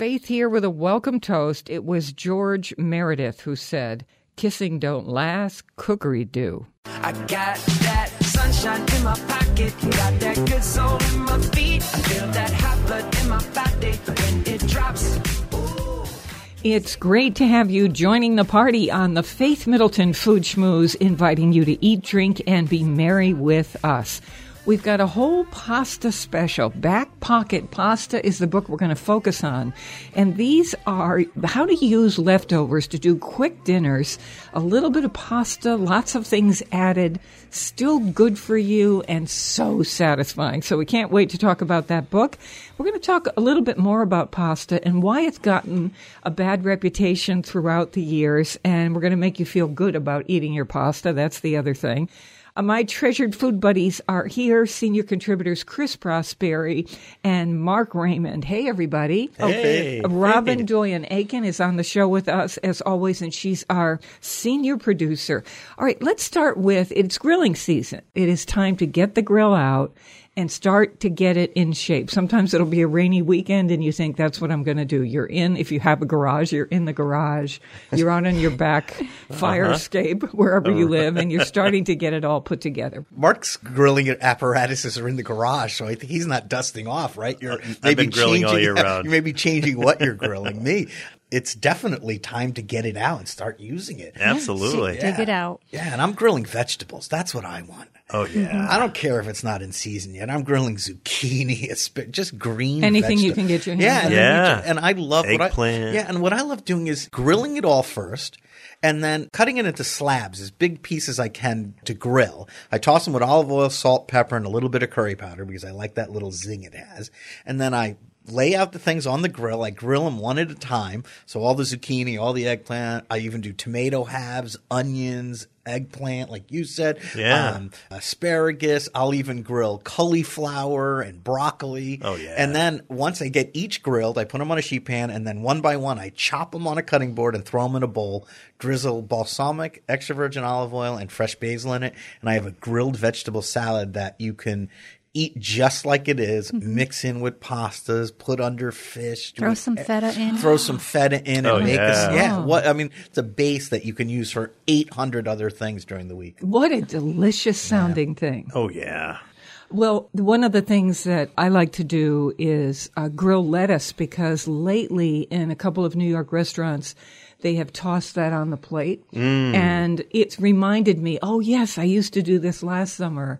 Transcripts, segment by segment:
Faith here with a welcome toast. It was George Meredith who said, Kissing don't last, cookery do. I got that sunshine in my pocket, got that good soul in my feet. I feel that hot blood in my body when it drops. Ooh. It's great to have you joining the party on the Faith Middleton Food Schmooze, inviting you to eat, drink, and be merry with us. We've got a whole pasta special. Back Pocket Pasta is the book we're going to focus on. And these are how to use leftovers to do quick dinners. A little bit of pasta, lots of things added, still good for you and so satisfying. So we can't wait to talk about that book. We're going to talk a little bit more about pasta and why it's gotten a bad reputation throughout the years. And we're going to make you feel good about eating your pasta. That's the other thing. Uh, my treasured food buddies are here, senior contributors Chris Prosperi and Mark Raymond. Hey, everybody. Hey. Uh, Robin Doyen Aiken is on the show with us as always, and she's our senior producer. All right, let's start with it's grilling season. It is time to get the grill out and start to get it in shape. Sometimes it'll be a rainy weekend and you think that's what I'm going to do. You're in, if you have a garage, you're in the garage. You're on on your back fire Uh-huh. escape wherever you live and you're starting to get it all put together. Mark's grilling apparatuses are in the garage, so I think he's not dusting off, right? You're I've been grilling all year round. You may be changing what you're grilling. Me, it's definitely time to get it out and start using it. Absolutely. Yeah. Dig it out. Yeah, and I'm grilling vegetables. That's what I want. Oh yeah. I don't care if it's not in season yet. I'm grilling zucchini, asp- just green. Anything you can get your hands yeah, on. Yeah. then you ju- And I love what I, Eggplant. yeah, and what I love doing is grilling it all first. And then cutting it into slabs, as big pieces I can to grill. I toss them with olive oil, salt, pepper, and a little bit of curry powder because I like that little zing it has. And then I lay out the things on the grill. I grill them one at a time. So all the zucchini, all the eggplant. I even do tomato halves, onions, eggplant, like you said. Yeah. Um, asparagus. I'll even grill cauliflower and broccoli. Oh, yeah. And then once I get each grilled, I put them on a sheet pan, and then one by one, I chop them on a cutting board and throw them in a bowl. Drizzle balsamic, extra virgin olive oil, and fresh basil in it, and I have a grilled vegetable salad that you can. Eat just like it is, mix in with pastas, put under fish, do Throw it- some feta in. throw some feta in Oh, and make yeah. a yeah. What I mean, it's a base that you can use for eight hundred other things during the week. What a delicious sounding thing. Oh yeah. Well, one of the things that I like to do is uh, grill lettuce because lately in a couple of New York restaurants, they have tossed that on the plate. And it's reminded me, oh, yes, I used to do this last summer.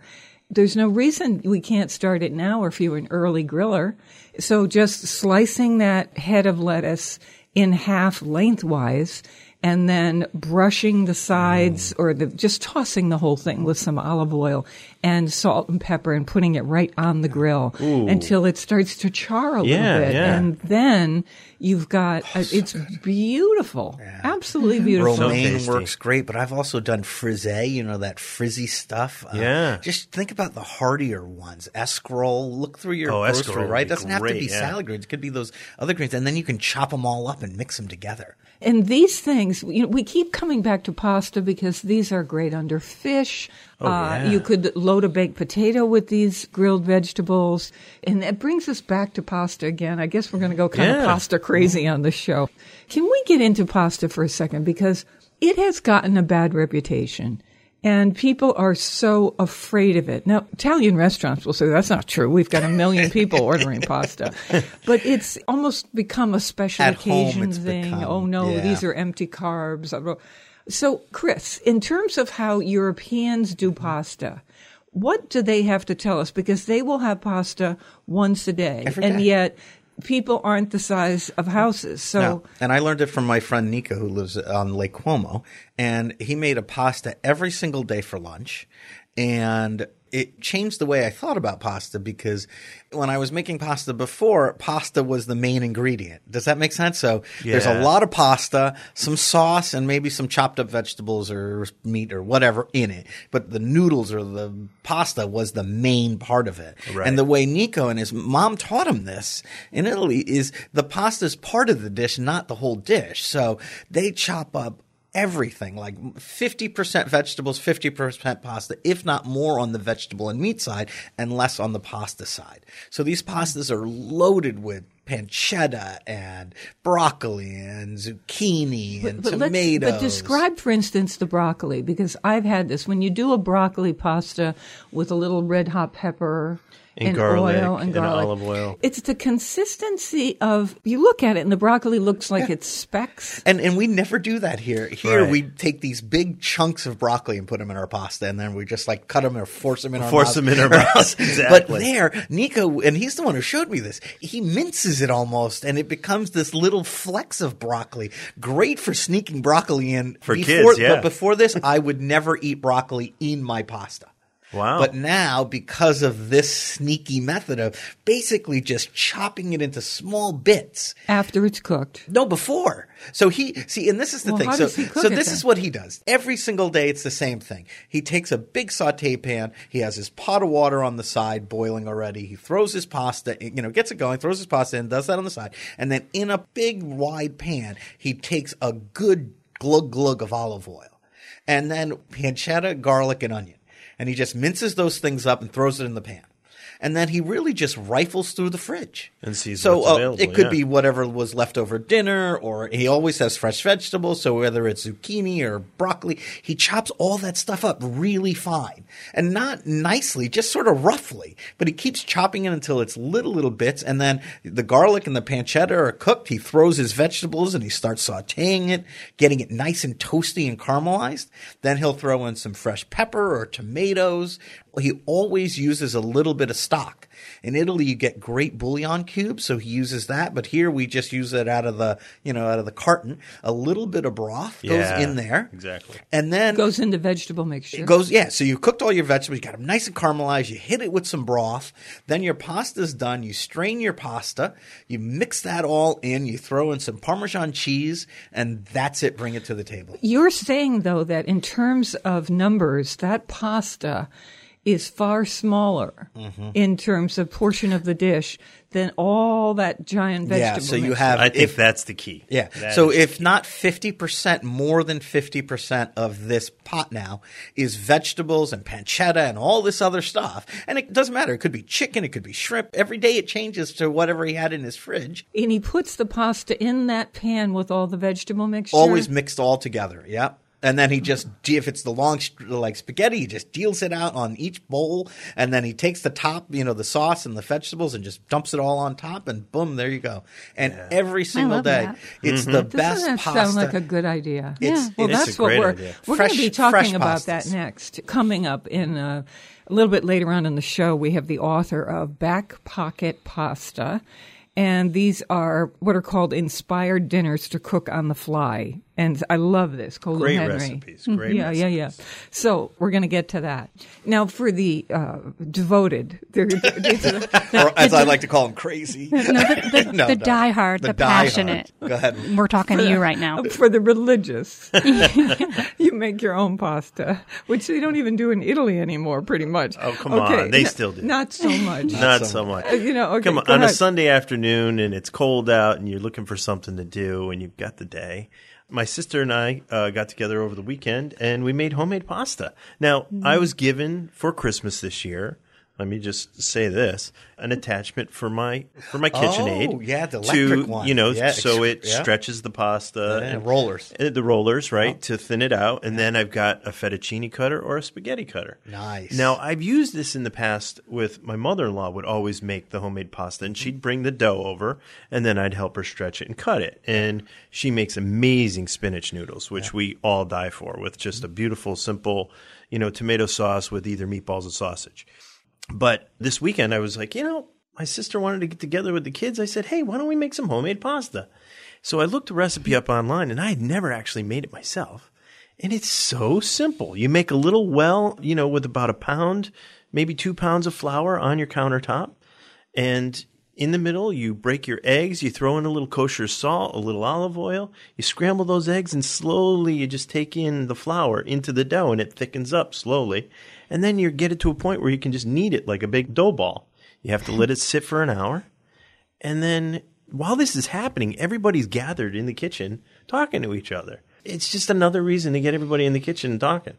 There's no reason we can't start it now if you're an early griller. So just slicing that head of lettuce in half lengthwise and then brushing the sides or the, just tossing the whole thing with some olive oil and salt and pepper and putting it right on the grill until it starts to char a Yeah, little bit. yeah. And then you've got, uh, it's beautiful. Absolutely beautiful. Romaine tasty. works great, but I've also done frise, you know, that frizzy stuff. Uh, Yeah. Just think about the heartier ones. Escarole, look through your Oh, grocery, escarole right? It doesn't have to be yeah. salad greens. It could be those other greens. And then you can chop them all up and mix them together. And these things, you know, we keep coming back to pasta because these are great under fish. uh, yeah. You could load a baked potato with these grilled vegetables. And that brings us back to pasta again. I guess we're going to go kind of pasta crazy on this show. Can we get into pasta for a second? Because it has gotten a bad reputation. And people are so afraid of it. Now, Italian restaurants will say that's not true. We've got a million people ordering pasta. But it's almost become a special At occasion thing. become- oh no, yeah. these are empty carbs. So, Chris, in terms of how Europeans do pasta, what do they have to tell us? Because they will have pasta once a day, Every and day. yet people aren't the size of houses. So, No. And I learned it from my friend Nico, who lives on Lake Como, and he made a pasta every single day for lunch, and it changed the way I thought about pasta because when I was making pasta before, pasta was the main ingredient. Does that make sense? So there's a lot of pasta, some sauce, and maybe some chopped up vegetables or meat or whatever in it. But the noodles or the pasta was the main part of it. Right. And the way Nico and his mom taught him this in Italy is the pasta is part of the dish, not the whole dish. So they chop up everything like 50% vegetables, 50% pasta, if not more on the vegetable and meat side and less on the pasta side. So these pastas are loaded with pancetta and broccoli and zucchini and But, let's- tomatoes. but describe, for instance, the broccoli because I've had this. When you do a broccoli pasta with a little red hot pepper And garlic oil and and olive oil. it's the consistency of. You look at it, and the broccoli looks like it's specks. And and we never do that here. Here Right. we take these big chunks of broccoli and put them in our pasta, and then we just like cut them or force them in our Force mouth. them in our mouths, But there, Nico, and he's the one who showed me this. He minces it almost, and it becomes this little flecks of broccoli. Great for sneaking broccoli in For before, kids, yeah. But before this, I would never eat broccoli in my pasta. Wow. But now, because of this sneaky method of basically just chopping it into small bits, After it's cooked, no, before. So he see, and this is the Well, thing. how So, does he cook so it this then? is what he does every single day. It's the same thing. He takes a big saute pan. He has his pot of water on the side boiling already. He throws his pasta, you know, gets it going, throws his pasta in, does that on the side, and then in a big wide pan, he takes a good glug glug of olive oil, and then pancetta, garlic, and onion, and he just minces those things up and throws it in the pan. And then he really just rifles through the fridge And sees So what's uh, it could yeah. be whatever was left over dinner, or he always has fresh vegetables. So whether it's zucchini or broccoli, he chops all that stuff up really fine and not nicely, just sort of roughly. But he keeps chopping it until it's little little bits, and then the garlic and the pancetta are cooked. He throws his vegetables and he starts sautéing it, getting it nice and toasty and caramelized. Then he'll throw in some fresh pepper or tomatoes. He always uses a little bit of stock. In Italy, you get great bouillon cubes, so he uses that. But here, we just use it out of the, you know, out of the carton. A little bit of broth goes Yeah, in there, exactly. and then goes into vegetable mixture. it goes, yeah. So you cooked all your vegetables, you got them nice and caramelized. You hit it with some broth. Then your pasta's done. You strain your pasta. You mix that all in. You throw in some Parmesan cheese, and that's it. Bring it to the table. You're saying though that in terms of numbers, that pasta is far smaller Mm-hmm. in terms of portion of the dish than all that giant vegetable. Yeah. So you mixture. have. I think if- that's the key. Yeah. That so is- if not 50%, more than 50% of this pot now is vegetables and pancetta and all this other stuff. And it doesn't matter. It could be chicken, it could be shrimp. Every day it changes to whatever he had in his fridge. and he puts the pasta in that pan with all the vegetable mixture. Always mixed all together. Yep. And then he just, if it's the long, like spaghetti, he just deals it out on each bowl. And then he takes the top, you know, the sauce and the vegetables and just dumps it all on top. And boom, there you go. And every single day, that. it's Mm-hmm. the Doesn't best that pasta. sound like a good idea? It's- well, it's that's a what we're idea. we're going to be talking about that next. Coming up in a, a little bit later on in the show, we have the author of Back Pocket Pasta, and these are what are called inspired dinners to cook on the fly. And I love this, Colu Great Henry. recipes, great yeah, yeah, yeah. So we're going to get to that now. For the uh, devoted, they're, these are the- or as I like to call them, crazy. No, the, the, No, the no. diehard, the, diehard. passionate. Go ahead. We're talking to you right now. for the religious. you make your own pasta, which they don't even do in Italy anymore, pretty much. Oh, come on. They n- still do. Not so much. Not so so much. Uh, you know, okay, Come on, go on a. Sunday afternoon and it's cold out and you're looking for something to do and you've got the day. My sister and I uh, got together over the weekend and we made homemade pasta. Now, I was given for Christmas this year. Let me just say this: an attachment for my for my KitchenAid. Oh, yeah, the to, electric one. You know, Yeah, so it yeah. stretches the pasta Yeah, rollers. uh, the rollers, right, to thin it out, and then I've got a fettuccine cutter or a spaghetti cutter. Nice. Now I've used this in the past with my mother-in-law. Would always make the homemade pasta, and she'd bring the dough over, and then I'd help her stretch it and cut it. And she makes amazing spinach noodles, which we all die for, with just a beautiful, simple, you know, tomato sauce with either meatballs or sausage. But this weekend, I was like, you know, my sister wanted to get together with the kids. I said, hey, why don't we make some homemade pasta? So I looked the recipe up online, and I had never actually made it myself. And it's so simple. You make a little well, you know, with about a pound, maybe two pounds of flour on your countertop. And in the middle, you break your eggs, you throw in a little kosher salt, a little olive oil, you scramble those eggs, and slowly you just take in the flour into the dough, and it thickens up slowly. And then you get it to a point where you can just knead it like a big dough ball. You have to let it sit for an hour. And then while this is happening, everybody's gathered in the kitchen talking to each other. It's just another reason to get everybody in the kitchen talking.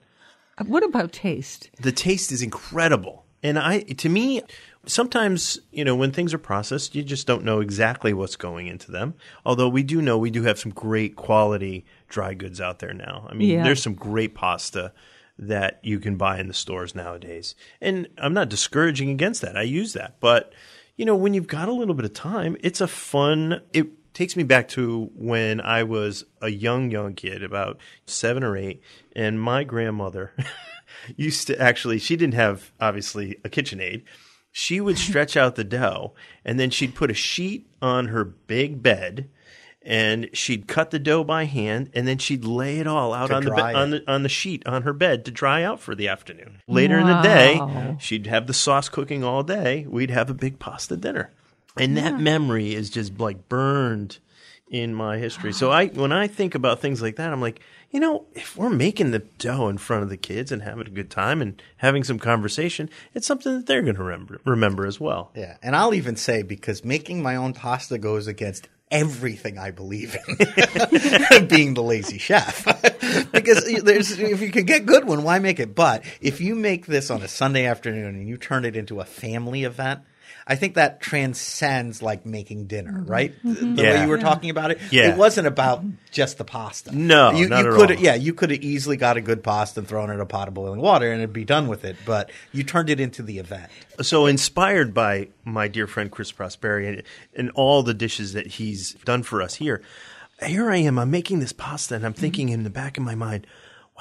What about taste? The taste is incredible. And I, to me, sometimes, you know, when things are processed, you just don't know exactly what's going into them. Although we do know we do have some great quality dry goods out there now. I mean, Yeah. there's some great pasta that you can buy in the stores nowadays. And I'm not discouraging against that. I use that. But, you know, when you've got a little bit of time, it's a fun, it takes me back to when I was a young, young kid, about seven or eight, and my grandmother used to actually, she didn't have obviously a KitchenAid. She would stretch out the dough and then she'd put a sheet on her big bed and she'd cut the dough by hand and then she'd lay it all out on the, be- on the on the sheet on her bed to dry out for the afternoon. Later in the day, she'd have the sauce cooking all day. We'd have a big pasta dinner. And that memory is just like burned in my history. So I when I think about things like that, I'm like, you know, if we're making the dough in front of the kids and having a good time and having some conversation, it's something that they're going to remember remember as well. Yeah, and I'll even say because making my own pasta goes against everything I believe in, being the lazy chef. because if you can get good one, why make it? But if you make this on a Sunday afternoon and you turn it into a family event. I think that transcends like making dinner, mm-hmm. right? Mm-hmm. The way you were talking about it, Yeah. it wasn't about just the pasta. No, you, not you at could all. yeah, you could have easily got a good pasta and thrown it in a pot of boiling water and it'd be done with it. But you turned it into the event. So inspired by my dear friend Chris Prosperi and, and all the dishes that he's done for us here, here I am. I'm making this pasta, and I'm mm-hmm. thinking in the back of my mind,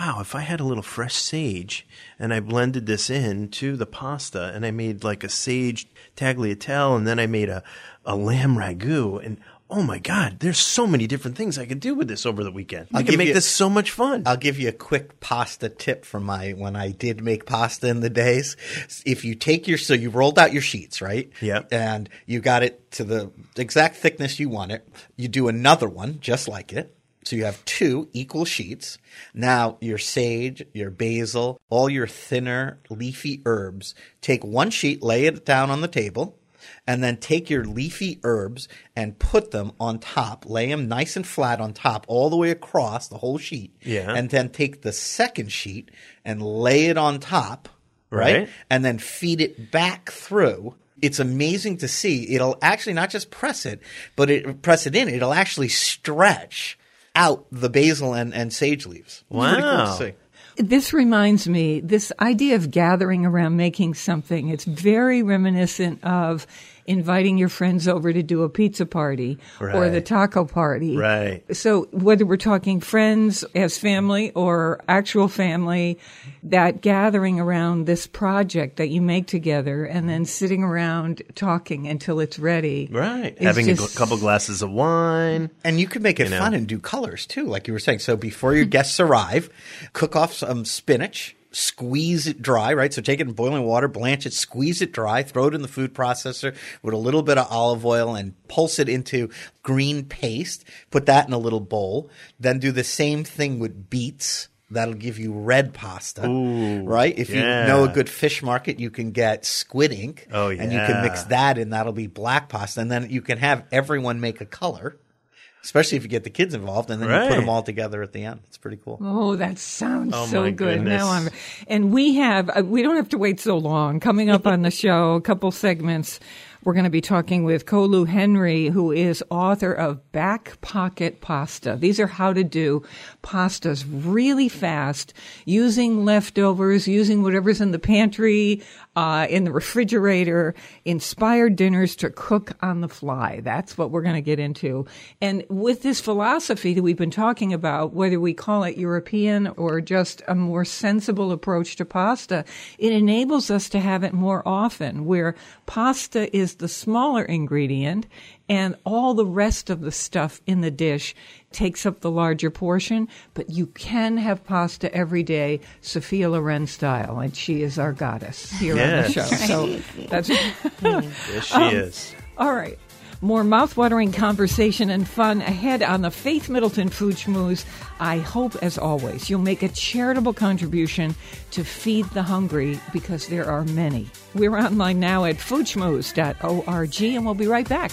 wow, if I had a little fresh sage and I blended this in to the pasta, and I made like a sage tagliatelle, and then I made a a lamb ragu, and oh my god, there's so many different things I could do with this over the weekend. I can make you- this so much fun. I'll give you a quick pasta tip from my when I did make pasta in the days. If you take your so you rolled out your sheets, right? Yep. And you got it to the exact thickness you want it. You do another one just like it. So you have two equal sheets. Now your sage, your basil, all your thinner leafy herbs. Take one sheet, lay it down on the table and then take your leafy herbs and put them on top. Lay them nice and flat on top, all the way across the whole sheet. Yeah. And then take the second sheet and lay it on top, right? Right. And then feed it back through. It's amazing to see. It'll actually not just press it, but it press it in. It'll actually stretch out the basil and, and sage leaves. It's pretty cool Wow. to see. This reminds me, this idea of gathering around making something, it's very reminiscent of inviting your friends over to do a pizza party or the taco party. Right. So whether we're talking friends as family or actual family, that gathering around this project that you make together and then sitting around talking until it's ready. right. is Having a gl- couple glasses of wine. And you can make it know? fun and do colors too, like you were saying. So before your guests arrive, cook off some spinach, squeeze it dry, right? So take it in boiling water, blanch it, squeeze it dry, throw it in the food processor with a little bit of olive oil and pulse it into green paste. Put that in a little bowl. Then do the same thing with beets. That'll give you red pasta, right? If you know a good fish market, you can get squid ink, Oh, and you can mix that in. That'll be black pasta, and then you can have everyone make a color especially if you get the kids involved and then you put them all together at the end. It's pretty cool. Oh, that sounds Oh, so my good. goodness. Now I'm, and we have, uh, we don't have to wait so long. Coming up on the show, a couple segments. We're going to be talking with Colu Henry, who is author of Back Pocket Pasta. These are how to do pastas really fast, using leftovers, using whatever's in the pantry, uh, in the refrigerator, inspired dinners to cook on the fly. That's what we're going to get into. And with this philosophy that we've been talking about, whether we call it European or just a more sensible approach to pasta, it enables us to have it more often where pasta is the smaller ingredient and all the rest of the stuff in the dish takes up the larger portion, but you can have pasta every day, Sophia Loren style, and she is our goddess here on the show. So that's Yes, she Um, is. all right. More mouthwatering conversation and fun ahead on the Faith Middleton Food Schmooze. I hope, as always, you'll make a charitable contribution to feed the hungry because there are many. We're online now at foodschmooze.org and we'll be right back.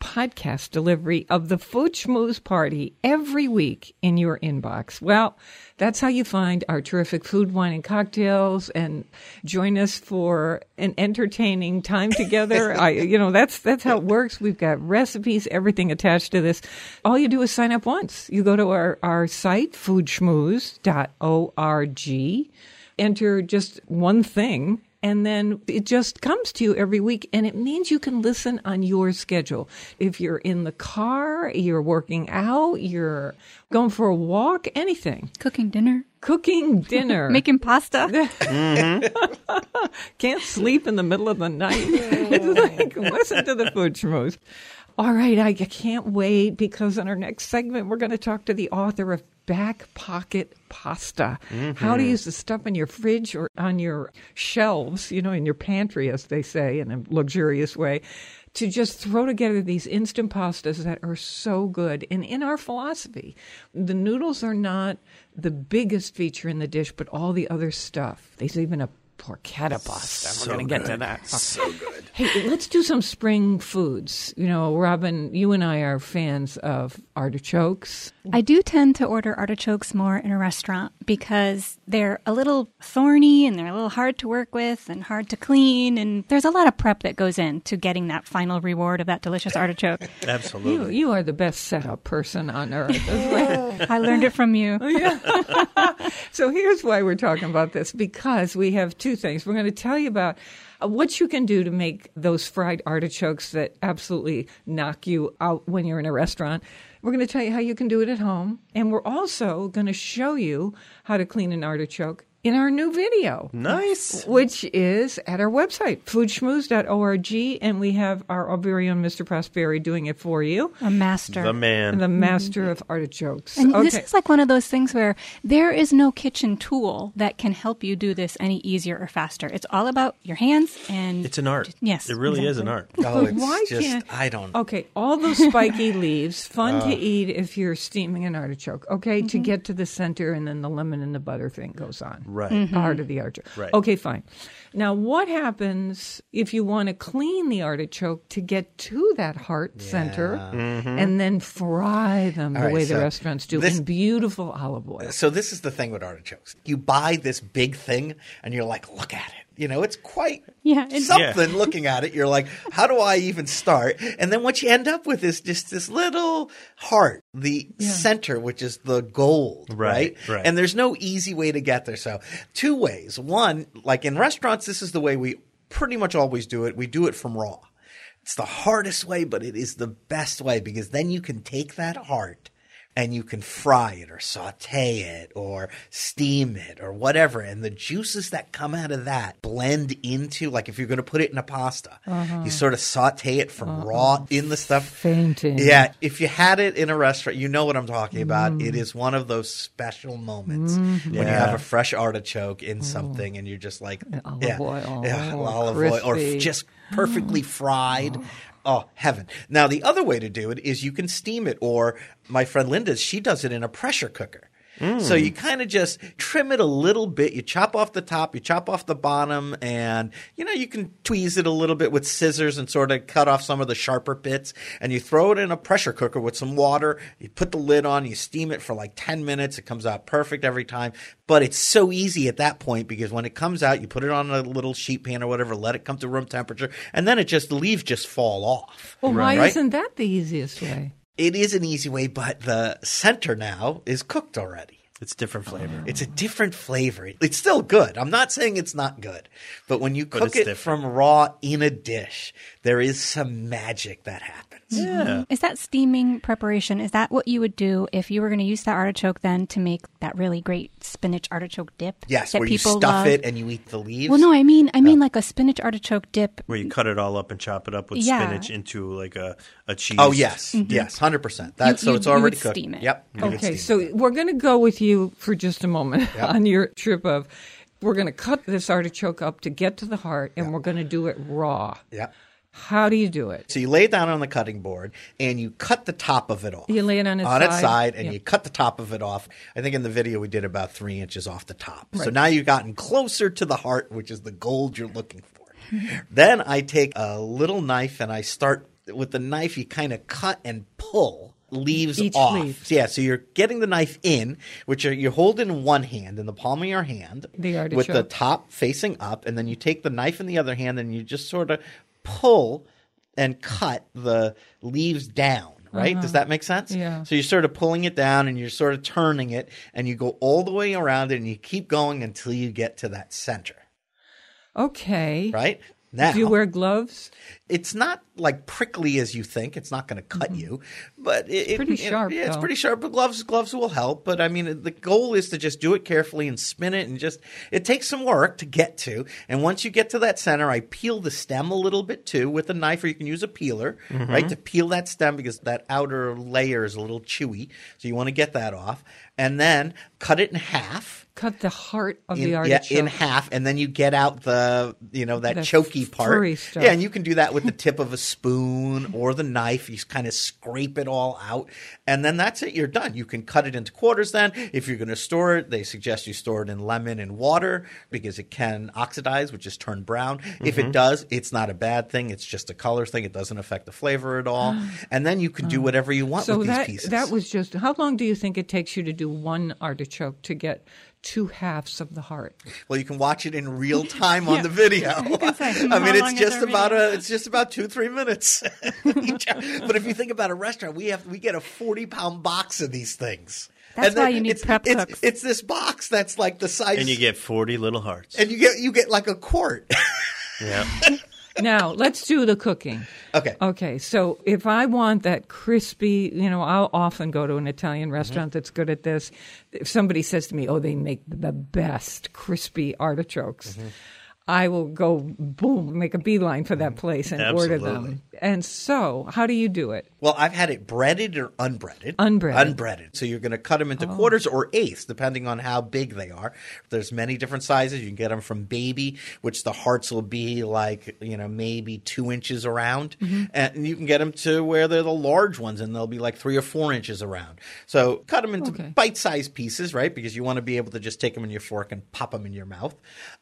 podcast delivery of the Food Schmooze Party every week in your inbox? Well, that's how you find our terrific food, wine, and cocktails and join us for an entertaining time together. I, you know, that's, that's how it works. We've got recipes, everything attached to this. All you do is sign up once. You go to our, our site, foodschmooze.org, enter just one thing and then it just comes to you every week and it means you can listen on your schedule. If you're in the car you're working out you're going for a walk anything. Cooking dinner, cooking dinner. Making pasta. Mm-hmm. can't sleep in the middle of the night. It's like listen to the food schmooze all right I can't wait because in our next segment we're going to talk to the author of back pocket pasta. How to mm-hmm. use the stuff in your fridge or on your shelves you know in your pantry as they say in a luxurious way to just throw together these instant pastas that are so good. And in our philosophy the noodles are not the biggest feature in the dish but all the other stuff. There's even a porchetta pasta we're going to get to that So good. Hey, let's do some spring foods. You know, Robin, you and I are fans of artichokes. I do tend to order artichokes more in a restaurant because they're a little thorny and they're a little hard to work with and hard to clean. And there's a lot of prep that goes into getting that final reward of that delicious artichoke. You, Absolutely. you are the best setup person on earth. I learned it from you. so here's why we're talking about this because we have two things. We're going to tell you about uh, what you can do to make those fried artichokes that absolutely knock you out when you're in a restaurant. We're going to tell you how you can do it at home. And we're also going to show you how to clean an artichoke in our new video. Nice. which is at our website, foodschmooze.org, and we have our very own Mr. Prosperi doing it for you, A master. The man. the master of artichokes. And okay. this is like one of those things where there is no kitchen tool that can help you do this any easier or faster. It's all about your hands and It's an art. Yes, It really is an art. Oh, it's Why just can't I don't. Okay, all those spiky leaves, fun to uh. eat if you're steaming an artichoke. Okay, to mm-hmm. get to the center, and then the lemon and the butter thing goes on. Right. Mm-hmm. Part of the artichoke. Right. Okay, fine. Now, what happens if you want to clean the artichoke to get to that heart center mm-hmm. and then fry them the All right, way the restaurants do this- in beautiful olive oil? So this is the thing with artichokes. You buy this big thing and you're like, look at it. You know, it's quite Yeah, it's- something looking at it. You're like, how do I even start? And then what you end up with is just this little heart, the center, which is the gold, right? Right, right. And there's no easy way to get there. So two ways. One, like in restaurants, this is the way we pretty much always do it. We do it from raw. It's the hardest way, but it is the best way because then you can take that heart and you can fry it or saute it or steam it or whatever. And the juices that come out of that blend into, like if you're going to put it in a pasta, you uh-huh. sort of saute it from uh-huh. raw in the stuff. Fainting. Yeah. If you had it in a restaurant, you know what I'm talking about. It mm. is one of those special moments mm-hmm. when you have a fresh artichoke in oh. something and you're just like, olive yeah, oil. yeah, Oh, olive oil, or just perfectly fried. Oh, Oh, heaven. Now, the other way to do it is you can steam it, or my friend Linda, she does it in a pressure cooker. So you mm. kind of just trim it a little bit. You chop off the top, you chop off the bottom, and you know you can tweeze it a little bit with scissors and sort of cut off some of the sharper bits. And you throw it in a pressure cooker with some water. You put the lid on, you steam it for like ten minutes. It comes out perfect every time. But it's so easy at that point because when it comes out, you put it on a little sheet pan or whatever, let it come to room temperature, and then it just the leaves just fall off. Well, why Right? isn't that the easiest way? It is an easy way, but the center now is cooked already. It's different flavor. It's a different flavor. It's still good. I'm not saying it's not good, but when you cook it different. from raw in a dish, there is some magic that happens. Yeah. Is that steaming preparation? Is that what you would do if you were going to use that artichoke then to make that really great spinach artichoke dip? Yes, that where you people stuff love? it and you eat the leaves. Well, no, I mean, I mean like a spinach artichoke dip. Where you cut it all up and chop it up with Yeah. spinach into like a, a cheese. Oh yes, yes, hundred percent. That's so Mm-hmm. you- it's already would cooked. steam it. Yep. you Okay, steam so it. we're going to go with you for just a moment Yep. on your trip of we're going to cut this artichoke up to get to the heart and we're going to do it raw. Yep. How do you do it? So you lay it down on the cutting board and you cut the top of it off. You lay it on its on its side? side, and you cut the top of it off. I think in the video we did about three inches off the top. So now you've gotten closer to the heart, which is the gold you're looking for. then I take a little knife and I start with the knife. You kind of cut and pull leaves Each off. leaf. Yeah, so you're getting the knife in, which are, you hold in one hand in the palm of your hand, The with the top facing up, and then you take the knife in the other hand and you just sort of pull and cut the leaves down. Right? Does that make sense? Uh-huh. Yeah. So you're sort of pulling it down and you're sort of turning it, and you go all the way around it, and you keep going until you get to that center. Okay. Right? Now, Do you wear gloves? It's not like prickly as you think. It's not going to cut mm-hmm. you, but it, it- pretty it- sharp, Yeah, it's pretty sharp. But gloves, gloves will help. But I mean, the goal is to just do it carefully and spin it, and just it takes some work to get to. And once you get to that center, I peel the stem a little bit too with a knife, or you can use a peeler, mm-hmm. right, to peel that stem because that outer layer is a little chewy. So you want to get that off, and then cut it in half Cut the heart of in, the yeah, artichoke. in half, and then you get out the you know that The choky part. stuff. Yeah, and you can do that with the tip of a spoon or the knife. You kind of scrape it all out, and then that's it. You're done. You can cut it into quarters. Then, if you're going to store it, they suggest you store it in lemon and water because it can oxidize, which is turn brown. If Mm-hmm. it does, it's not a bad thing. It's just a color thing. It doesn't affect the flavor at all. and then you can do whatever you want so with that these pieces. that was just how long do you think it takes you to do one artichoke to get two halves of the heart? Well, you can watch it in real time on the video. say, I mean, it's just about video? a it's just about two three minutes. But if you think about a restaurant, we have we get a forty pound box of these things. That's And then why you need it's, prep it's, cooks. It's this box that's like the size, And you get 40 little hearts. and you get you get like a quart. yeah. Now let's do the cooking. okay. Okay, so if I want that crispy, you know, I'll often go to an Italian Mm-hmm. restaurant that's good at this. If somebody says to me, "Oh, they make the best crispy artichokes," Mm-hmm. I will go boom, make a beeline for that place and order them. And so, how do you do it? Well, I've had it breaded or unbreaded. Unbreaded. Unbreaded. So you're going to cut them Oh. into quarters or eighths, depending on how big they are. There's many different sizes. You can get them from baby, which the hearts will be like, you know, maybe two inches around. Mm-hmm. And you can get them to where they're the large ones and they'll be like three or four inches around. So cut them into Okay. bite sized pieces, right? Because you want to be able to just take them in your fork and pop them in your mouth.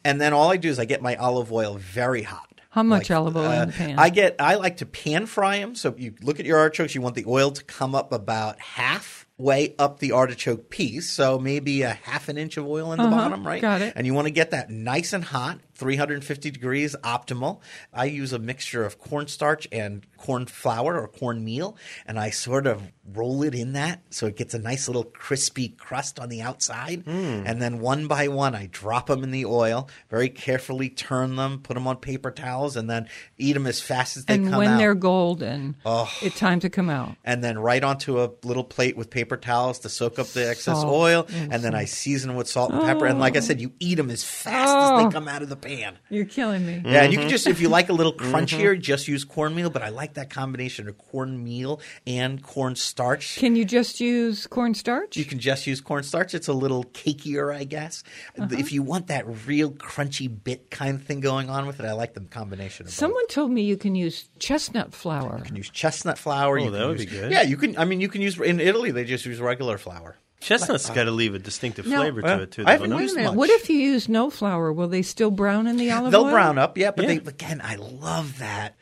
And then all I do is I get my olive oil very hot. How much olive oil in uh, the pan? I get I like to pan fry them. So you look at your artichokes, you want the oil to come up about halfway up the artichoke piece. So maybe a half an inch of oil in the bottom, right? Uh-huh. got it. And you want to get that nice and hot, 350 degrees optimal. I use a mixture of cornstarch and corn flour or corn meal, and I sort of roll it in that so it gets a nice little crispy crust on the outside. Hmm. And then one by one, I drop them in the oil, very carefully turn them, put them on paper towels, and then eat them as fast as they and come when they're golden, oh. it's time to come out. and then right onto a little plate with paper towels to soak up the excess Salt. oil, and then I season with salt and pepper. And like I said, you eat them as fast as Oh. they come out of the pan. You're killing me. Yeah, and you can just if you like a little crunchier, just use cornmeal. But I like that combination of cornmeal and cornstarch. Can you just use cornstarch? You can just use cornstarch. It's a little cakier, I guess. Uh-huh. If you want that real crunchy bit kind of thing going on with it, I like the combination of both. Someone told me you can use chestnut flour. You can use chestnut flour. Oh, you that would use- be good. Yeah, you can. I mean, you can use in Italy. They just use regular flour. Chestnut's got to leave a distinctive No, flavor uh, to it, too. I though, haven't no? Wait a used minute. much. What if you use no flour? Will they still brown in the olive oil? They'll oil? brown up, yeah. But Yeah. they again, I love that.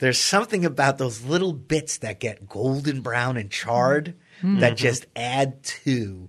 There's something about those little bits that get golden brown and charred Mm-hmm. that just add to.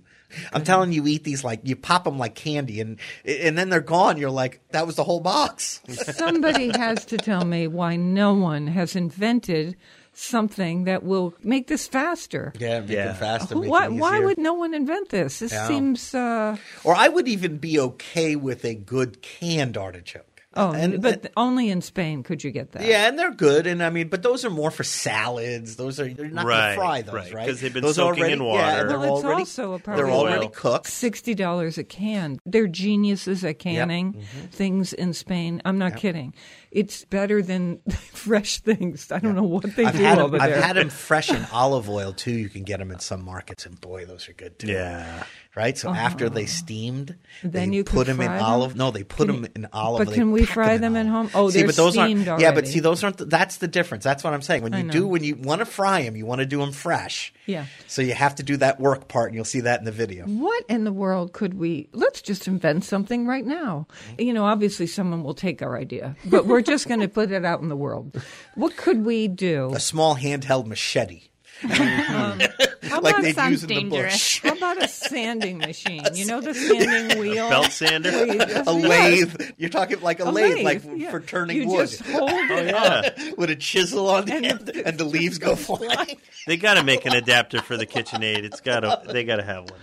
I'm telling you, eat these like you pop them like candy, and and then they're gone. You're like, that was the whole box. Somebody has to tell me why no one has invented something that will make this faster. Yeah, make Yeah. them faster. Make Why, them why would no one invent this? This Yeah. seems. Uh, Or I would even be okay with a good canned artichoke. Oh, And- but only in Spain could you get that. Yeah, and they're good, and I mean, but those are more for salads. Those are they're not Right, to fry those, right, right? 'cause they've been those soaking already, in water. and they're Well, it's already also a they're already oil. cooked. Sixty dollars a can. They're geniuses at canning Mm-hmm. things in Spain. I'm not kidding. It's better than fresh things. I don't know what they I've do had over them, I've had them fresh in olive oil too. You can get them in some markets, and boy, those are good too. Yeah. Right. So oh. after they steamed. Then they you put them in them? olive. No, they put Can them in olive. but can we fry in them at home? Oh, see, but those steamed aren't. Yeah, but see, those aren't. The, that's the difference. That's what I'm saying. When you do, when you want to fry them, you want to do them fresh. Yeah. So you have to do that work part, and you'll see that in the video. What in the world could we? Let's just invent something right now. Mm-hmm. You know, obviously someone will take our idea, but we're just going to put it out in the world. What could we do? A small handheld machete, Mm-hmm. Um, how like about, they'd use in the bush. how about a sanding machine? You know the sanding wheel. Belt sander? Where you just- A yes, lathe. You're talking like a, a lathe, like yeah. for turning you wood. just hold oh, it Yeah. with a chisel on the And end, the- and the leaves go flying. They got to make an adapter for the KitchenAid. It's got to. They got to have one.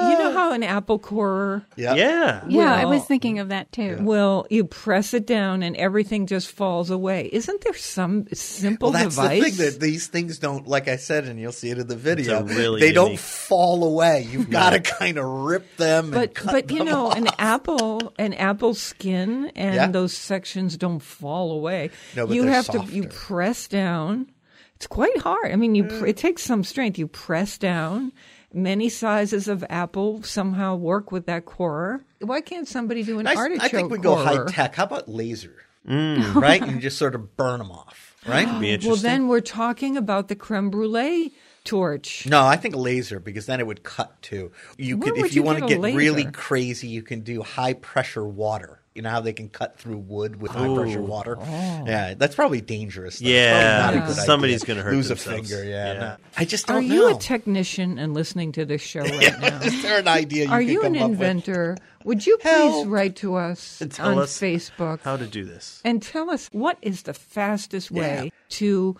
You know how an apple corer Yeah. Yeah. Yeah, I was thinking of that too. Well, you press it down and everything just falls away. Isn't there some simple Well, that's device? the thing that these things don't, like I said, and you'll see it in the video. Really they don't fall away. You've got to kind of rip them. and but cut but you them know, an apple, an apple skin, and Yeah. those sections don't fall away. No, but you they're have to you press down. It's quite hard. I mean, you pr- mm. it takes some strength. You press down. Many sizes of apple somehow work with that corer. Why can't somebody do an I, artichoke I think we go high tech. How about laser? Mm. Right, and just sort of burn them off. Right. Be Well, then we're talking about the creme brulee torch. No, I think laser because then it would cut too. You Where could, would if you, you want to get a get really crazy, you can do high pressure water. You know how they can cut through wood with high pressure water. Oh. Yeah, that's probably dangerous. though. Yeah, probably not a good somebody's gonna hurt lose themselves. a finger. Yeah, Yeah. no. I just don't Are know. you a technician and listening to this show right now? Is there an idea you Are you an come inventor? Would you please Help. write to us Tell on us Facebook how to do this. and tell us what is the fastest way to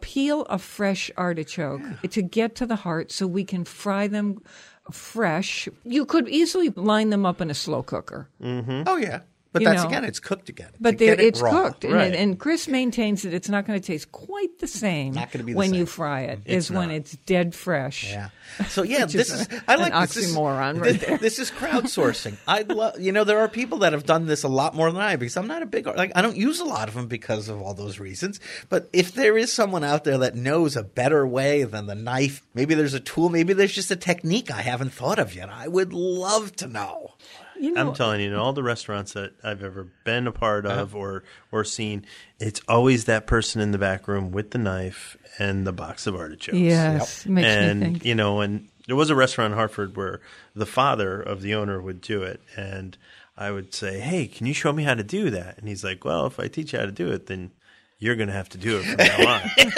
peel a fresh artichoke to get to the heart so we can fry them fresh. You could easily line them up in a slow cooker. Mm-hmm. Oh yeah, but You that's know. again, it's cooked again. But To they're- it it's cooked, and, Right. and Chris maintains that it's not going to taste quite the same Not gonna be the when you fry it It's as when it's dead fresh. Yeah. So yeah, this is is, a- I like an this. This is- oxymoron right this, there. This is crowdsourcing. I love you know there are people that have done this a lot more than I because I'm not a big like I don't use a lot of them because of all those reasons. But if there is someone out there that knows a better way than the knife, maybe there's a tool, maybe there's just a technique I haven't thought of yet. I would love to know. You know, I'm telling you, in all the restaurants that I've ever been a part Uh-huh. of or or seen, it's always that person in the back room with the knife and the box of artichokes. yes, makes and me think. you know, and there was a restaurant in Hartford where the father of the owner would do it, and I would say, "Hey, can you show me how to do that?" And he's like, "Well, if I teach you how to do it, then you're going to have to do it from now on."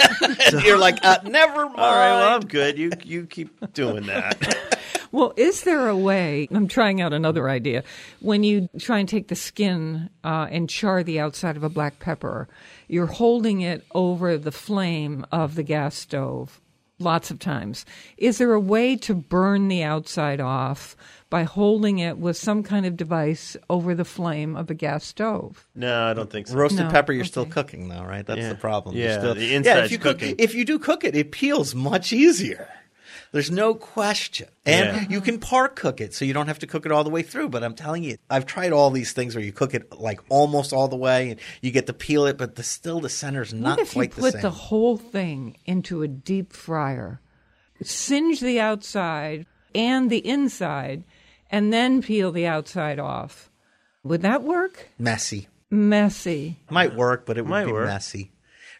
And you're like, uh, never mind. All right, well, I'm good. You you keep doing that. Well, is there a way? I'm trying out another idea. When you try and take the skin uh, and char the outside of a black pepper, you're holding it over the flame of the gas stove lots of times. Is there a way to burn the outside off by holding it with some kind of device over the flame of a gas stove? no, I don't think so. Roasted No, pepper, you're still cooking though, right? That's Yeah. the problem. Yeah, still, the yeah. inside's If you cook, if you do cook it, it peels much easier. There's no question, and Yeah. you can par cook it, so you don't have to cook it all the way through. But I'm telling you, I've tried all these things where you cook it like almost all the way, and you get to peel it, but the, still the center's not what if you quite put the same. the whole thing into a deep fryer, singe the outside and the inside, and then peel the outside off? Would that work? Messy Messy. might work, but it would Might be work. messy.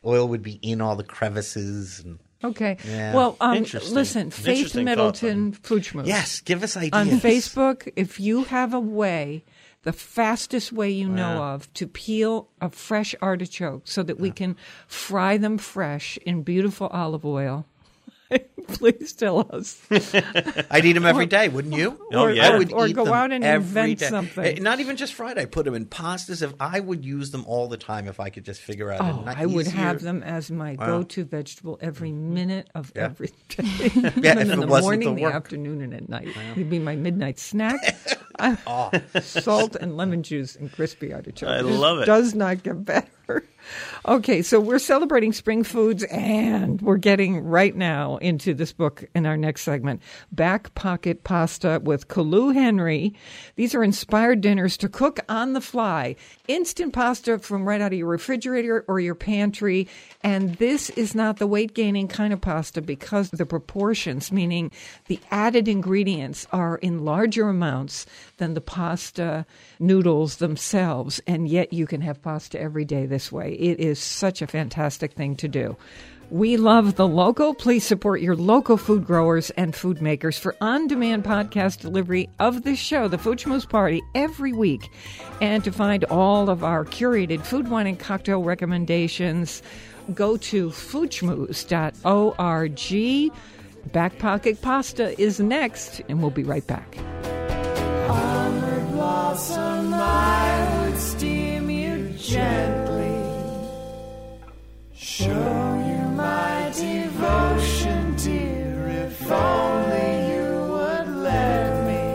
Oil would be in all the crevices, and Okay. Yeah. Well, um, listen, Faith Middleton Food Schmooze. yes, give us ideas On Facebook, if you have a way, the fastest way you know of to peel a fresh artichoke so that we can fry them fresh in beautiful olive oil, please tell us. I'd eat them every day, wouldn't you? Oh, yeah. I would Or eat go them out and invent day. something. Eh, Not even just fried. I put them in pastas. If I would use them all the time, if I could just figure out. Oh, a not I would easier- have them as my go-to vegetable every minute of Yeah. every day. Yeah, if in it the wasn't morning, the the, afternoon, and at night. It'd be my midnight snack. Salt and lemon juice and crispy artichoke. I This love it. Does not get better. Okay, so we're celebrating spring foods and we're getting right now into this book in our next segment Back Pocket Pasta with Colu Henry. These are inspired dinners to cook on the fly. Instant pasta from right out of your refrigerator or your pantry. And this is not the weight gaining kind of pasta because the proportions, meaning the added ingredients, are in larger amounts than the pasta noodles themselves. And yet you can have pasta every day this way. It is such a fantastic thing to do. We love the local. Please support your local food growers and food makers for on demand podcast delivery of this show, The Food Schmooze Party, every week. And to find all of our curated food, wine, and cocktail recommendations, go to foodschmooze.org. Back Pocket Pasta is next, and we'll be right back. Blossom, I would steam you gently. My devotion, dear, if only you would let me.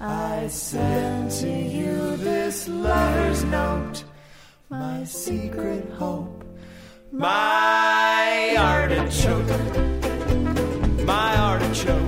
I send to you this lover's note, my secret hope, my artichoke, my artichoke.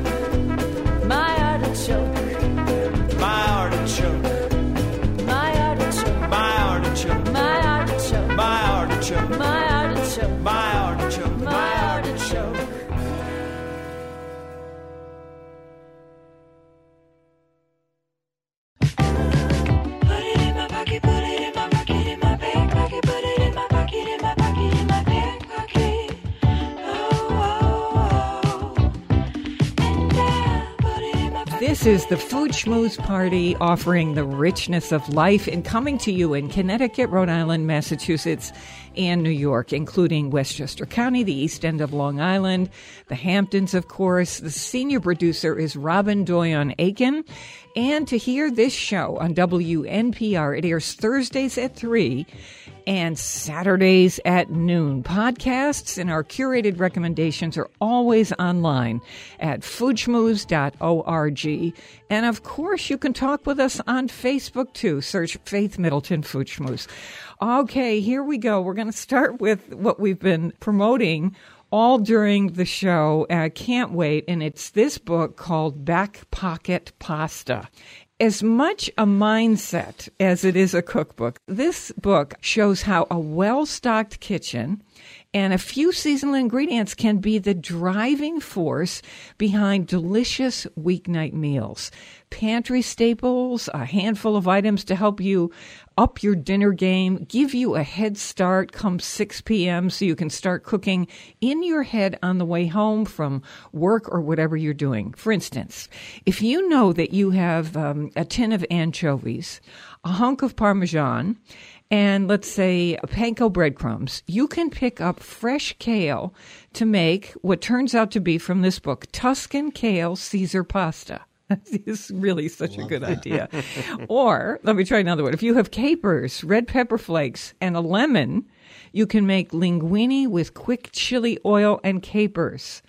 This is the Food Schmooze Party offering the richness of life and coming to you in Connecticut, Rhode Island, Massachusetts, and New York, including Westchester County, the east end of Long Island, the Hamptons, of course. The senior producer is Robin Doyon Aiken. And to hear this show on WNPR, it airs Thursdays at 3 and Saturdays at noon. Podcasts and our curated recommendations are always online at foodschmooze.org. And of course, you can talk with us on Facebook too. Search Faith Middleton Food. Okay, here we go. We're going to start with what we've been promoting all during the show. I can't wait. And it's this book called Back Pocket Pasta as much a mindset as it is a cookbook. This book shows how a well stocked kitchen and a few seasonal ingredients can be the driving force behind delicious weeknight meals. Pantry staples, a handful of items to help you up your dinner game, give you a head start come 6 p.m. so you can start cooking in your head on the way home from work or whatever you're doing. For instance, if you know that you have um, a tin of anchovies, a hunk of Parmesan, and let's say panko breadcrumbs, you can pick up fresh kale to make what turns out to be from this book Tuscan kale Caesar pasta. It's really such a good idea. or let me try another one. If you have capers, red pepper flakes, and a lemon, you can make linguine with quick chili oil and capers.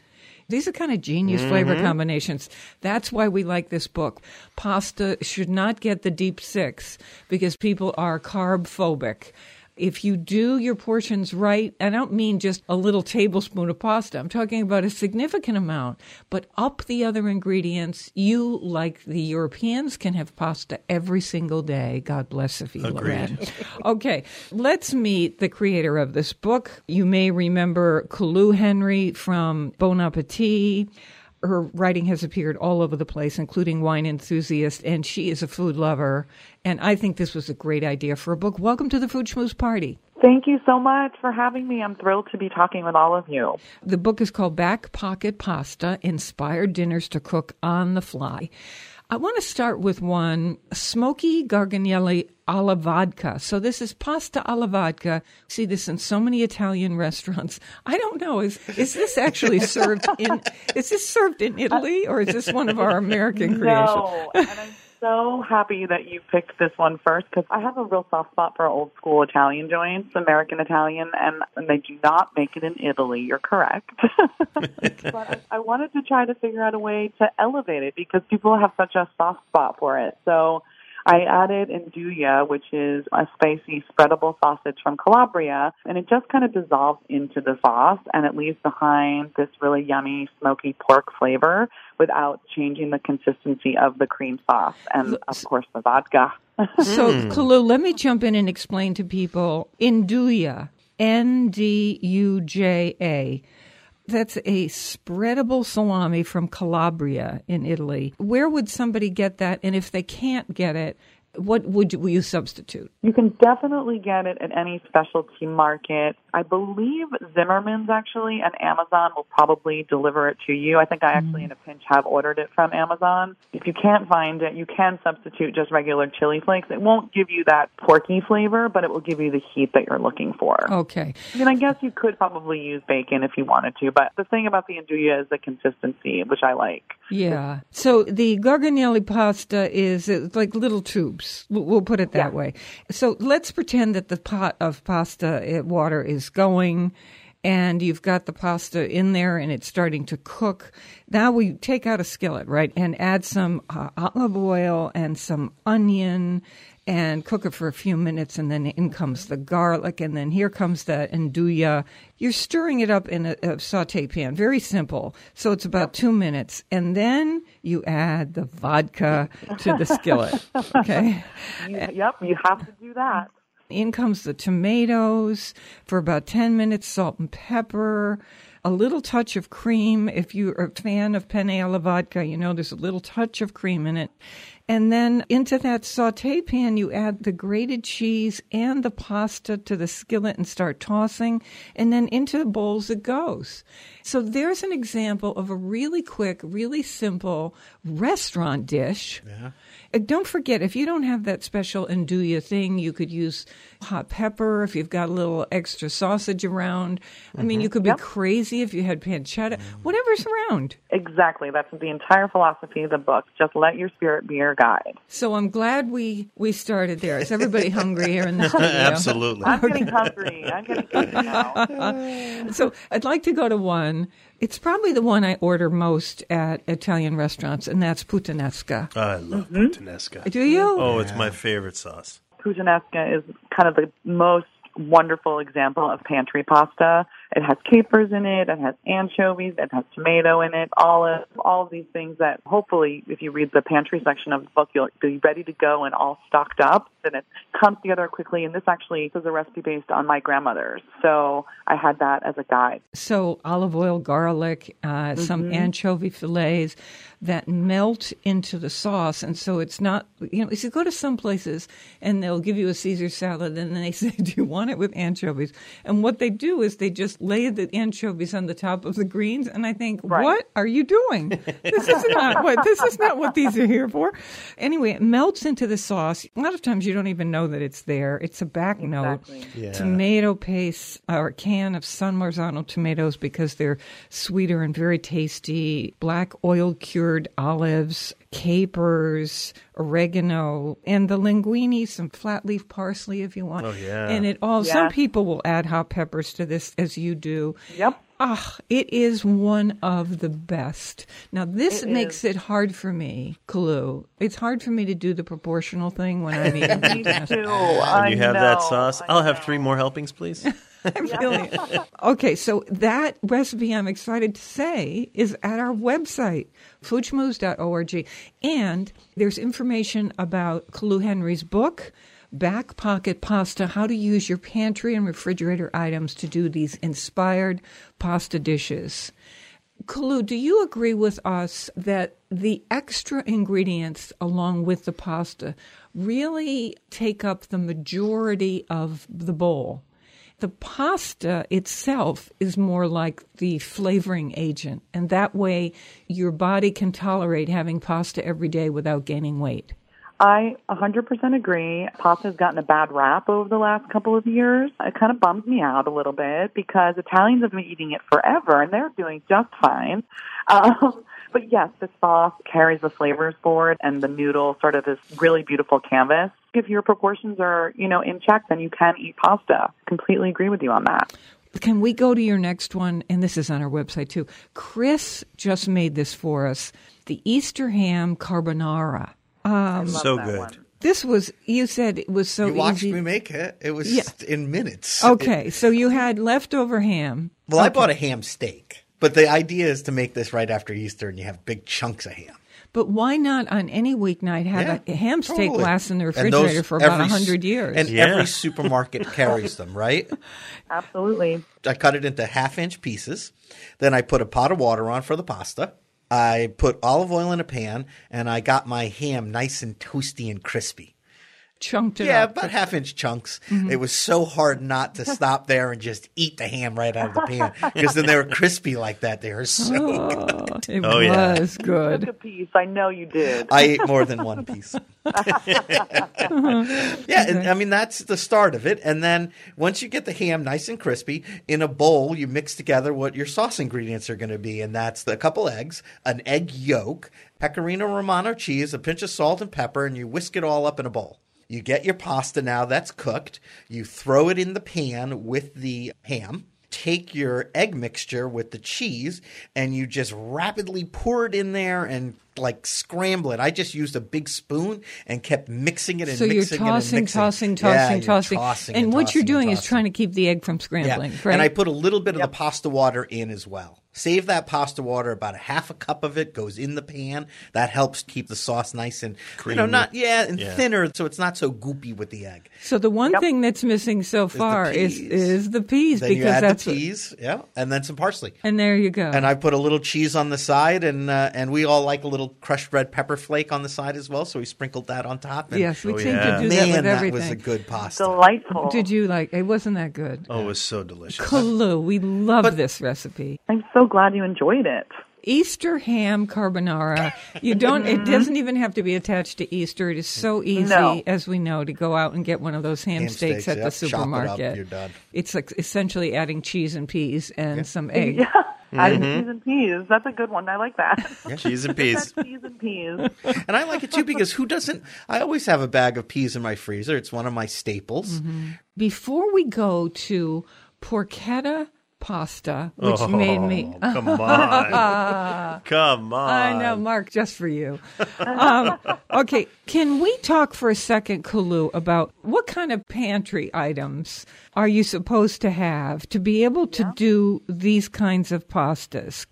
These are kind of genius flavor mm-hmm. combinations. That's why we like this book. Pasta should not get the deep six because people are carb phobic. If you do your portions right, I don't mean just a little tablespoon of pasta. I'm talking about a significant amount, but up the other ingredients. You, like the Europeans, can have pasta every single day. God bless if you, Lorraine. okay, let's meet the creator of this book. You may remember Colu Henry from Bon Appetit. Her writing has appeared all over the place, including Wine Enthusiast, and she is a food lover. And I think this was a great idea for a book. Welcome to the Food Schmooze Party. Thank you so much for having me. I'm thrilled to be talking with all of you. The book is called Back Pocket Pasta Inspired Dinners to Cook on the Fly. I want to start with one smoky garganelli alla vodka. So this is pasta alla vodka. See this in so many Italian restaurants. I don't know is is this actually served in is this served in Italy or is this one of our American creations? No, so happy that you picked this one first because I have a real soft spot for old school Italian joints, American Italian, and, and they do not make it in Italy. You're correct. but I, I wanted to try to figure out a way to elevate it because people have such a soft spot for it. So I added 'Nduja, which is a spicy spreadable sausage from Calabria, and it just kind of dissolves into the sauce and it leaves behind this really yummy smoky pork flavor without changing the consistency of the cream sauce and of course the vodka. So, hmm. Colu, let me jump in and explain to people 'Nduja, N D U J A. That's a spreadable salami from Calabria in Italy. Where would somebody get that? And if they can't get it, what would you, you substitute? You can definitely get it at any specialty market. I believe Zingerman's actually and Amazon will probably deliver it to you. I think I actually in a pinch have ordered it from Amazon. If you can't find it, you can substitute just regular chili flakes. It won't give you that porky flavor, but it will give you the heat that you're looking for. Okay. I mean, I guess you could probably use bacon if you wanted to, but the thing about the andouille is the consistency, which I like. Yeah. So the garganelli pasta is uh, like little tubes. We'll we'll put it that way. So let's pretend that the pot of pasta uh, water is going and you've got the pasta in there and it's starting to cook. Now we take out a skillet, right, and add some uh, olive oil and some onion and cook it for a few minutes and then in comes the garlic and then here comes the 'nduja. You're stirring it up in a, a saute pan. Very simple. So it's about two minutes. And then you add the vodka to the skillet. Okay. You, yep, you have to do that. In comes the tomatoes for about 10 minutes, salt and pepper, a little touch of cream. If you're a fan of penne alla vodka, you know there's a little touch of cream in it. And then into that saute pan, you add the grated cheese and the pasta to the skillet and start tossing. And then into the bowls it goes. So there's an example of a really quick, really simple restaurant dish. Yeah. Uh, Don't forget, if you don't have that special 'Nduja thing, you could use hot pepper if you've got a little extra sausage around. I mean, you could be crazy if you had pancetta, whatever's around. Exactly. That's the entire philosophy of the book. Just let your spirit be your guide. So I'm glad we we started there. Is everybody hungry here in the studio? Absolutely. I'm getting hungry. I'm getting hungry now. So I'd like to go to one. It's probably the one I order most at Italian restaurants, and that's puttanesca. I love Mm-hmm. puttanesca. Do you? Oh, it's my favorite sauce. Puttanesca is kind of the most wonderful example of pantry pasta. It has capers in it, it has anchovies, it has tomato in it, olive, all of these things that hopefully, if you read the pantry section of the book, you'll be ready to go and all stocked up. And it comes together quickly. And this actually is a recipe based on my grandmother's. So I had that as a guide. So olive oil, garlic, uh, some anchovy fillets that melt into the sauce, and so it's not. You know, if you go to some places and they'll give you a Caesar salad, and then they say, "Do you want it with anchovies?" And what they do is they just lay the anchovies on the top of the greens, and I think, Right. "What are you doing? this is not what this is not what these are here for." Anyway, it melts into the sauce. A lot of times you don't even know that it's there. It's a back note Yeah. tomato paste or a can of San Marzano tomatoes because they're sweeter and very tasty, black oil cured olives, capers, oregano, and the linguine, some flat leaf parsley if you want. Oh, yeah. And it all, some people will add hot peppers to this as you do. Yep. Ah, it is one of the best. Now, this It makes is. it hard for me, Colu. It's hard for me to do the proportional thing when I'm eating. Me puttanesca. too. When I you have that sauce, I I'll have three more helpings, please. I'm feeling it. Okay, so that recipe I'm excited to say is at our website, foodschmooze.org. And there's information about Colu Henry's book, Back Pocket Pasta How to Use Your Pantry and Refrigerator Items to Do These Inspired Pasta Dishes. Colu, do you agree with us that the extra ingredients along with the pasta really take up the majority of the bowl? The pasta itself is more like the flavoring agent, and that way your body can tolerate having pasta every day without gaining weight. I 100% agree. Pasta has gotten a bad rap over the last couple of years. It kind of bums me out a little bit because Italians have been eating it forever and they're doing just fine. Um, But yes, the sauce carries the flavors forward and the noodle sort of this really beautiful canvas. If your proportions are, you know, in check, then you can eat pasta. Completely agree with you on that. Can we go to your next one? And this is on our website too. Chris just made this for us the Easter ham carbonara. Um, so good. one. This was, you said it was so you watched easy. me make it. It was Yeah. in minutes. Okay, so you had leftover ham. Well, I bought a ham steak, but the idea is to make this right after Easter, and you have big chunks of ham. But why not on any weeknight have a ham steak totally. lasts in the refrigerator those- for about every hundred years? And Yeah. every supermarket carries them, right? Absolutely. I cut it into half inch pieces. Then I put a pot of water on for the pasta. I put olive oil in a pan, and I got my ham nice and toasty and crispy. Chunked it Yeah, up. about half inch chunks. Mm-hmm. It was so hard not to stop there and just eat the ham right out of the pan because then they were crispy like that. They were so good. It Oh, yeah. was good. Took a piece. I know you did. I ate more than one piece. yeah, and, I mean that's the start of it. And then once you get the ham nice and crispy in a bowl, you mix together what your sauce ingredients are going to be, and that's the, a couple eggs, an egg yolk, pecorino romano cheese, a pinch of salt and pepper, and you whisk it all up in a bowl. You get your pasta now that's cooked. You throw it in the pan with the ham. Take your egg mixture with the cheese and you just rapidly pour it in there and like scramble it. I just used a big spoon and kept mixing it and So you're mixing it and tossing, tossing, Yeah, tossing, you're tossing, tossing and what you're doing is trying to keep the egg from scrambling, Yeah. right? And I put a little bit of the pasta water in as well. Save that pasta water. About a half a cup of it goes in the pan. That helps keep the sauce nice and you know Creamy. not yeah and Yeah. thinner, so it's not so goopy with the egg. so the one Yep. thing that's missing so far is peas. is the peas Then because you add that's the peas, yeah, and then some parsley. and there you go. And I put a little cheese on the side, and uh, and we all like a little crushed red pepper flake on the side as well. So we sprinkled that on top. And yes, we Oh, seem yeah. to do man, that with everything. that was a good pasta. Delightful. Did you like? It wasn't that good. Oh, it was so delicious. Colu, we love But- this recipe. I'm so glad you enjoyed it. Easter ham carbonara. You don't. It doesn't even have to be attached to Easter. It is so easy, No. as we know, to go out and get one of those ham, Ham steaks, steaks, at yep. the Chop it up, supermarket. you're done. It's like essentially adding cheese and peas and some egg. Yeah. Adding cheese and peas. That's a good one. I like that. Cheese and peas. cheese and peas. And I like it too because who doesn't? I always have a bag of peas in my freezer. It's one of my staples. Mm-hmm. Before we go to porchetta pasta, which made me. Oh, come on. come on. I know, Mark, just for you. Um, okay, can we talk for a second, Colu, about what kind of pantry items are you supposed to have to be able to do these kinds of pastas?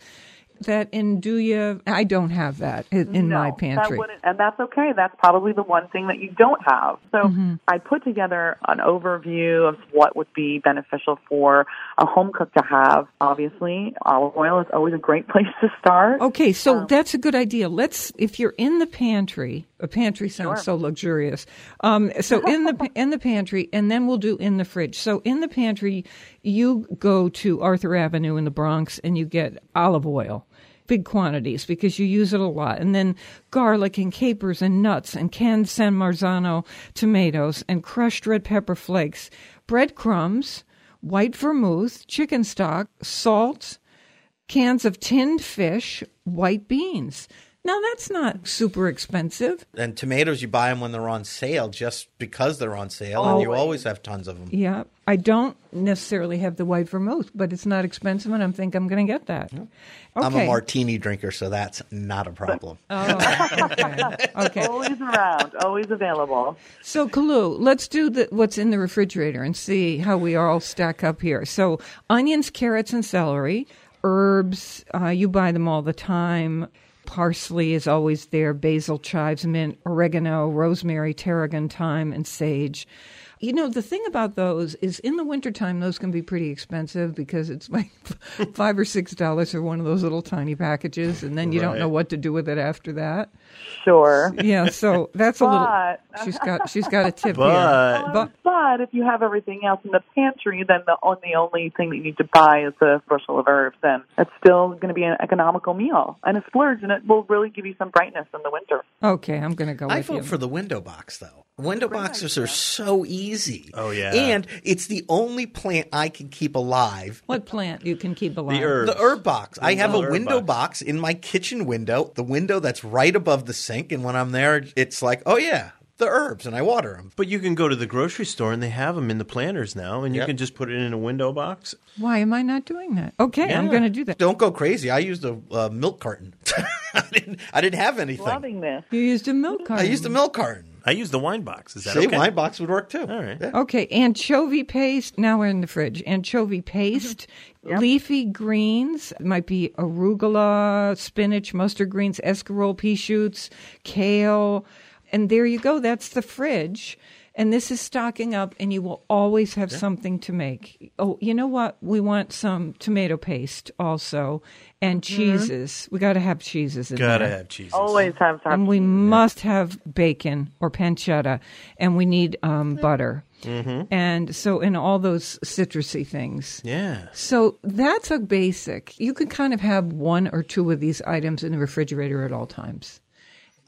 That 'nduja, I don't have that in, in my pantry. That and that's okay. That's probably the one thing that you don't have. So Mm-hmm. I put together an overview of what would be beneficial for a home cook to have. Obviously, olive oil is always a great place to start. Okay, so Um, that's a good idea. Let's, if you're in the pantry, a pantry sounds so luxurious. Um, so in the in the pantry, and then we'll do in the fridge. So in the pantry, you go to Arthur Avenue in the Bronx, and you get olive oil. Big quantities because you use it a lot. And then garlic and capers and nuts and canned San Marzano tomatoes and crushed red pepper flakes, breadcrumbs, white vermouth, chicken stock, salt, cans of tinned fish, white beans. Now that's not super expensive. And tomatoes, you buy them when they're on sale just because they're on sale, and you always have tons of them. Yeah, I don't necessarily have the white vermouth, but it's not expensive, and I think I'm going to get that. Okay. I'm a martini drinker, so that's not a problem. Oh, okay. okay. Always around, always available. So, Colu, let's do the, what's in the refrigerator and see how we all stack up here. So, onions, carrots, and celery, herbs, uh, you buy them all the time. Parsley is always there, basil, chives, mint, oregano, rosemary, tarragon, thyme, and sage. You know, the thing about those is in the wintertime, those can be pretty expensive because it's like five or six dollars for one of those little tiny packages, and then you don't know what to do with it after that. Sure. Yeah, so that's a little. But- She's got she's got a tip But- here. Um, but But if you have everything else in the pantry, then the only, only thing that you need to buy is a bushel of herbs, and it's still going to be an economical meal and a splurge, and it will really give you some brightness in the winter. okay, I'm going to go I with vote you. for the window box, though. Window boxes are so easy. Oh, yeah. And it's the only plant I can keep alive. What plant you can keep alive? The herb. The herb box. I have a window box. box. in my kitchen window, the window that's right above the sink. And when I'm there, it's like, oh, yeah, the herbs, and I water them. But you can go to the grocery store and they have them in the planters now, and you Yep. can just put it in a window box. Why am I not doing that? Okay, I'm going to do that. Don't go crazy. I used a uh, milk carton. I, didn't, I didn't have anything. Loving this. You used a milk carton. I used a milk carton. I use the wine box. Is that See, okay? wine box would work too. All right. Yeah. Okay, anchovy paste. Now we're in the fridge. Anchovy paste, mm-hmm. leafy greens might be arugula, spinach, mustard greens, escarole, pea shoots, kale, and there you go. That's the fridge. And this is stocking up, and you will always have something to make. Oh, you know what? We want some tomato paste also, and cheeses. We got to have cheeses in Gotta there. have cheese. Always have to have And we must have bacon or pancetta, and we need um, butter. Mm-hmm. And so, in all those citrusy things. Yeah. So, that's a basic. You can kind of have one or two of these items in the refrigerator at all times.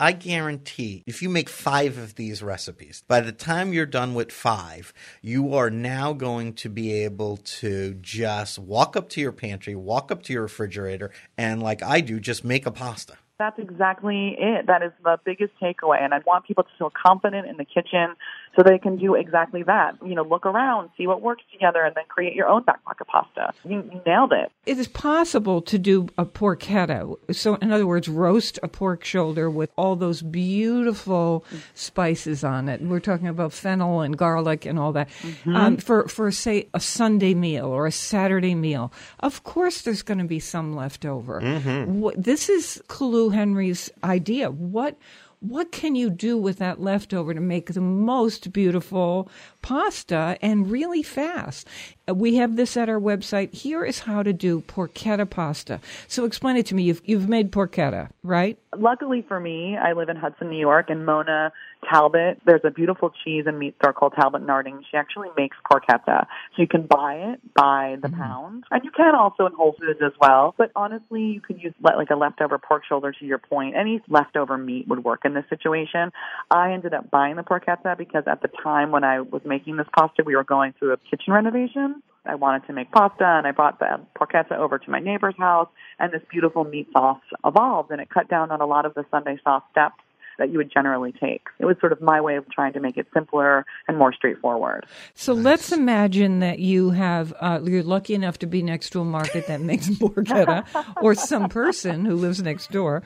I guarantee if you make five of these recipes, by the time you're done with five, you are now going to be able to just walk up to your pantry, walk up to your refrigerator, and like I do, just make a pasta. That's exactly it. That is the biggest takeaway. And I want people to feel confident in the kitchen so they can do exactly that. You know, look around, see what works together, and then create your own back pocket pasta. You, you nailed it. It is possible to do a porchetta. So, in other words, roast a pork shoulder with all those beautiful spices on it. We're talking about fennel and garlic and all that. Um, for, for, say, a Sunday meal or a Saturday meal, of course there's going to be some left over. What, this is Colu Henry's idea. What what can you do with that leftover to make the most beautiful pasta and really fast? Uh, We have this at our website. Here is how to do porchetta pasta. So explain it to me. You've, you've made porchetta, right? Luckily for me, I live in Hudson, New York, and Mona Talbott, there's a beautiful cheese and meat store called Talbott & Arding. She actually makes porchetta. So you can buy it by the mm-hmm. pound. And you can also in Whole Foods as well. But honestly, you could use like a leftover pork shoulder to your point. Any leftover meat would work in this situation. I ended up buying the porchetta because at the time when I was making this pasta, we were going through a kitchen renovation. I wanted to make pasta and I brought the porchetta over to my neighbor's house and this beautiful meat sauce evolved and it cut down on a lot of the Sunday sauce steps that you would generally take. It was sort of my way of trying to make it simpler and more straightforward. So let's imagine that you have, uh, you're lucky enough to be next to a market that makes porchetta or some person who lives next door.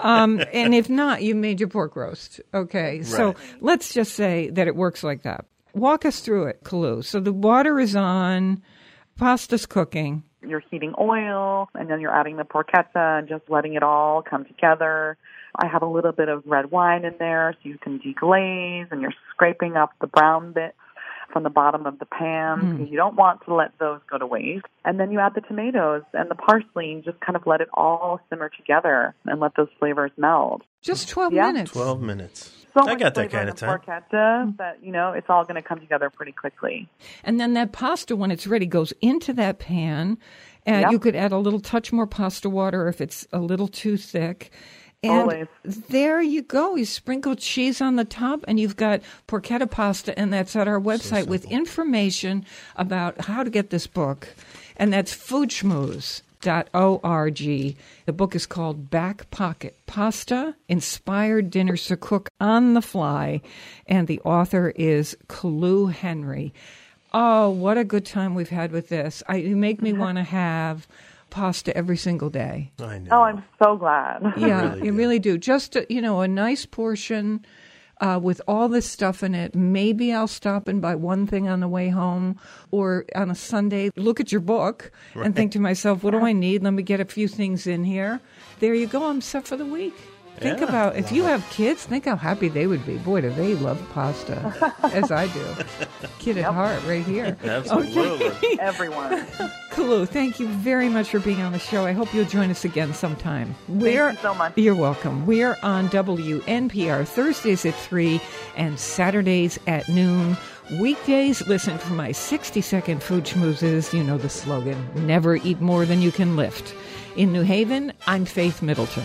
Um, and if not, you made your pork roast. Okay. So let's just say that it works like that. Walk us through it, Colu. So the water is on, pasta's cooking. You're heating oil and then you're adding the porchetta and just letting it all come together. I have a little bit of red wine in there so you can deglaze and you're scraping up the brown bits from the bottom of the pan because you don't want to let those go to waste. And then you add the tomatoes and the parsley and just kind of let it all simmer together and let those flavors meld. Just 12 Yeah. minutes. 12 minutes. So I got that kind of the time. Porchetta that, you know, it's all going to come together pretty quickly. And then that pasta, when it's ready, goes into that pan. And Yep. you could add a little touch more pasta water if it's a little too thick. And Always. there you go. You sprinkle cheese on the top, and you've got porchetta pasta, and that's at our website with information about how to get this book. And that's foodschmooze.org. The book is called Back Pocket Pasta Inspired Dinners to Cook on the Fly, and the author is Colu Henry. Oh, what a good time we've had with this. I, you make me want to have pasta every single day. I know. Oh, I'm so glad. Yeah, really you do. really do. Just a, you know, a nice portion uh, with all this stuff in it. Maybe I'll stop and buy one thing on the way home, or on a Sunday, look at your book and think to myself, "What do I need? Let me get a few things in here." There you go. I'm set for the week. Think Yeah. about if you have kids. Think how happy they would be. Boy, do they love pasta, as I do. Kid at heart, right here. Absolutely. Everyone. Colu, thank you very much for being on the show. I hope you'll join us again sometime. We're, you so much. You're welcome. We're on WNPR Thursdays at 3 and Saturdays at noon. Weekdays, listen for my 60 second food schmoozes. You know the slogan never eat more than you can lift. In New Haven, I'm Faith Middleton.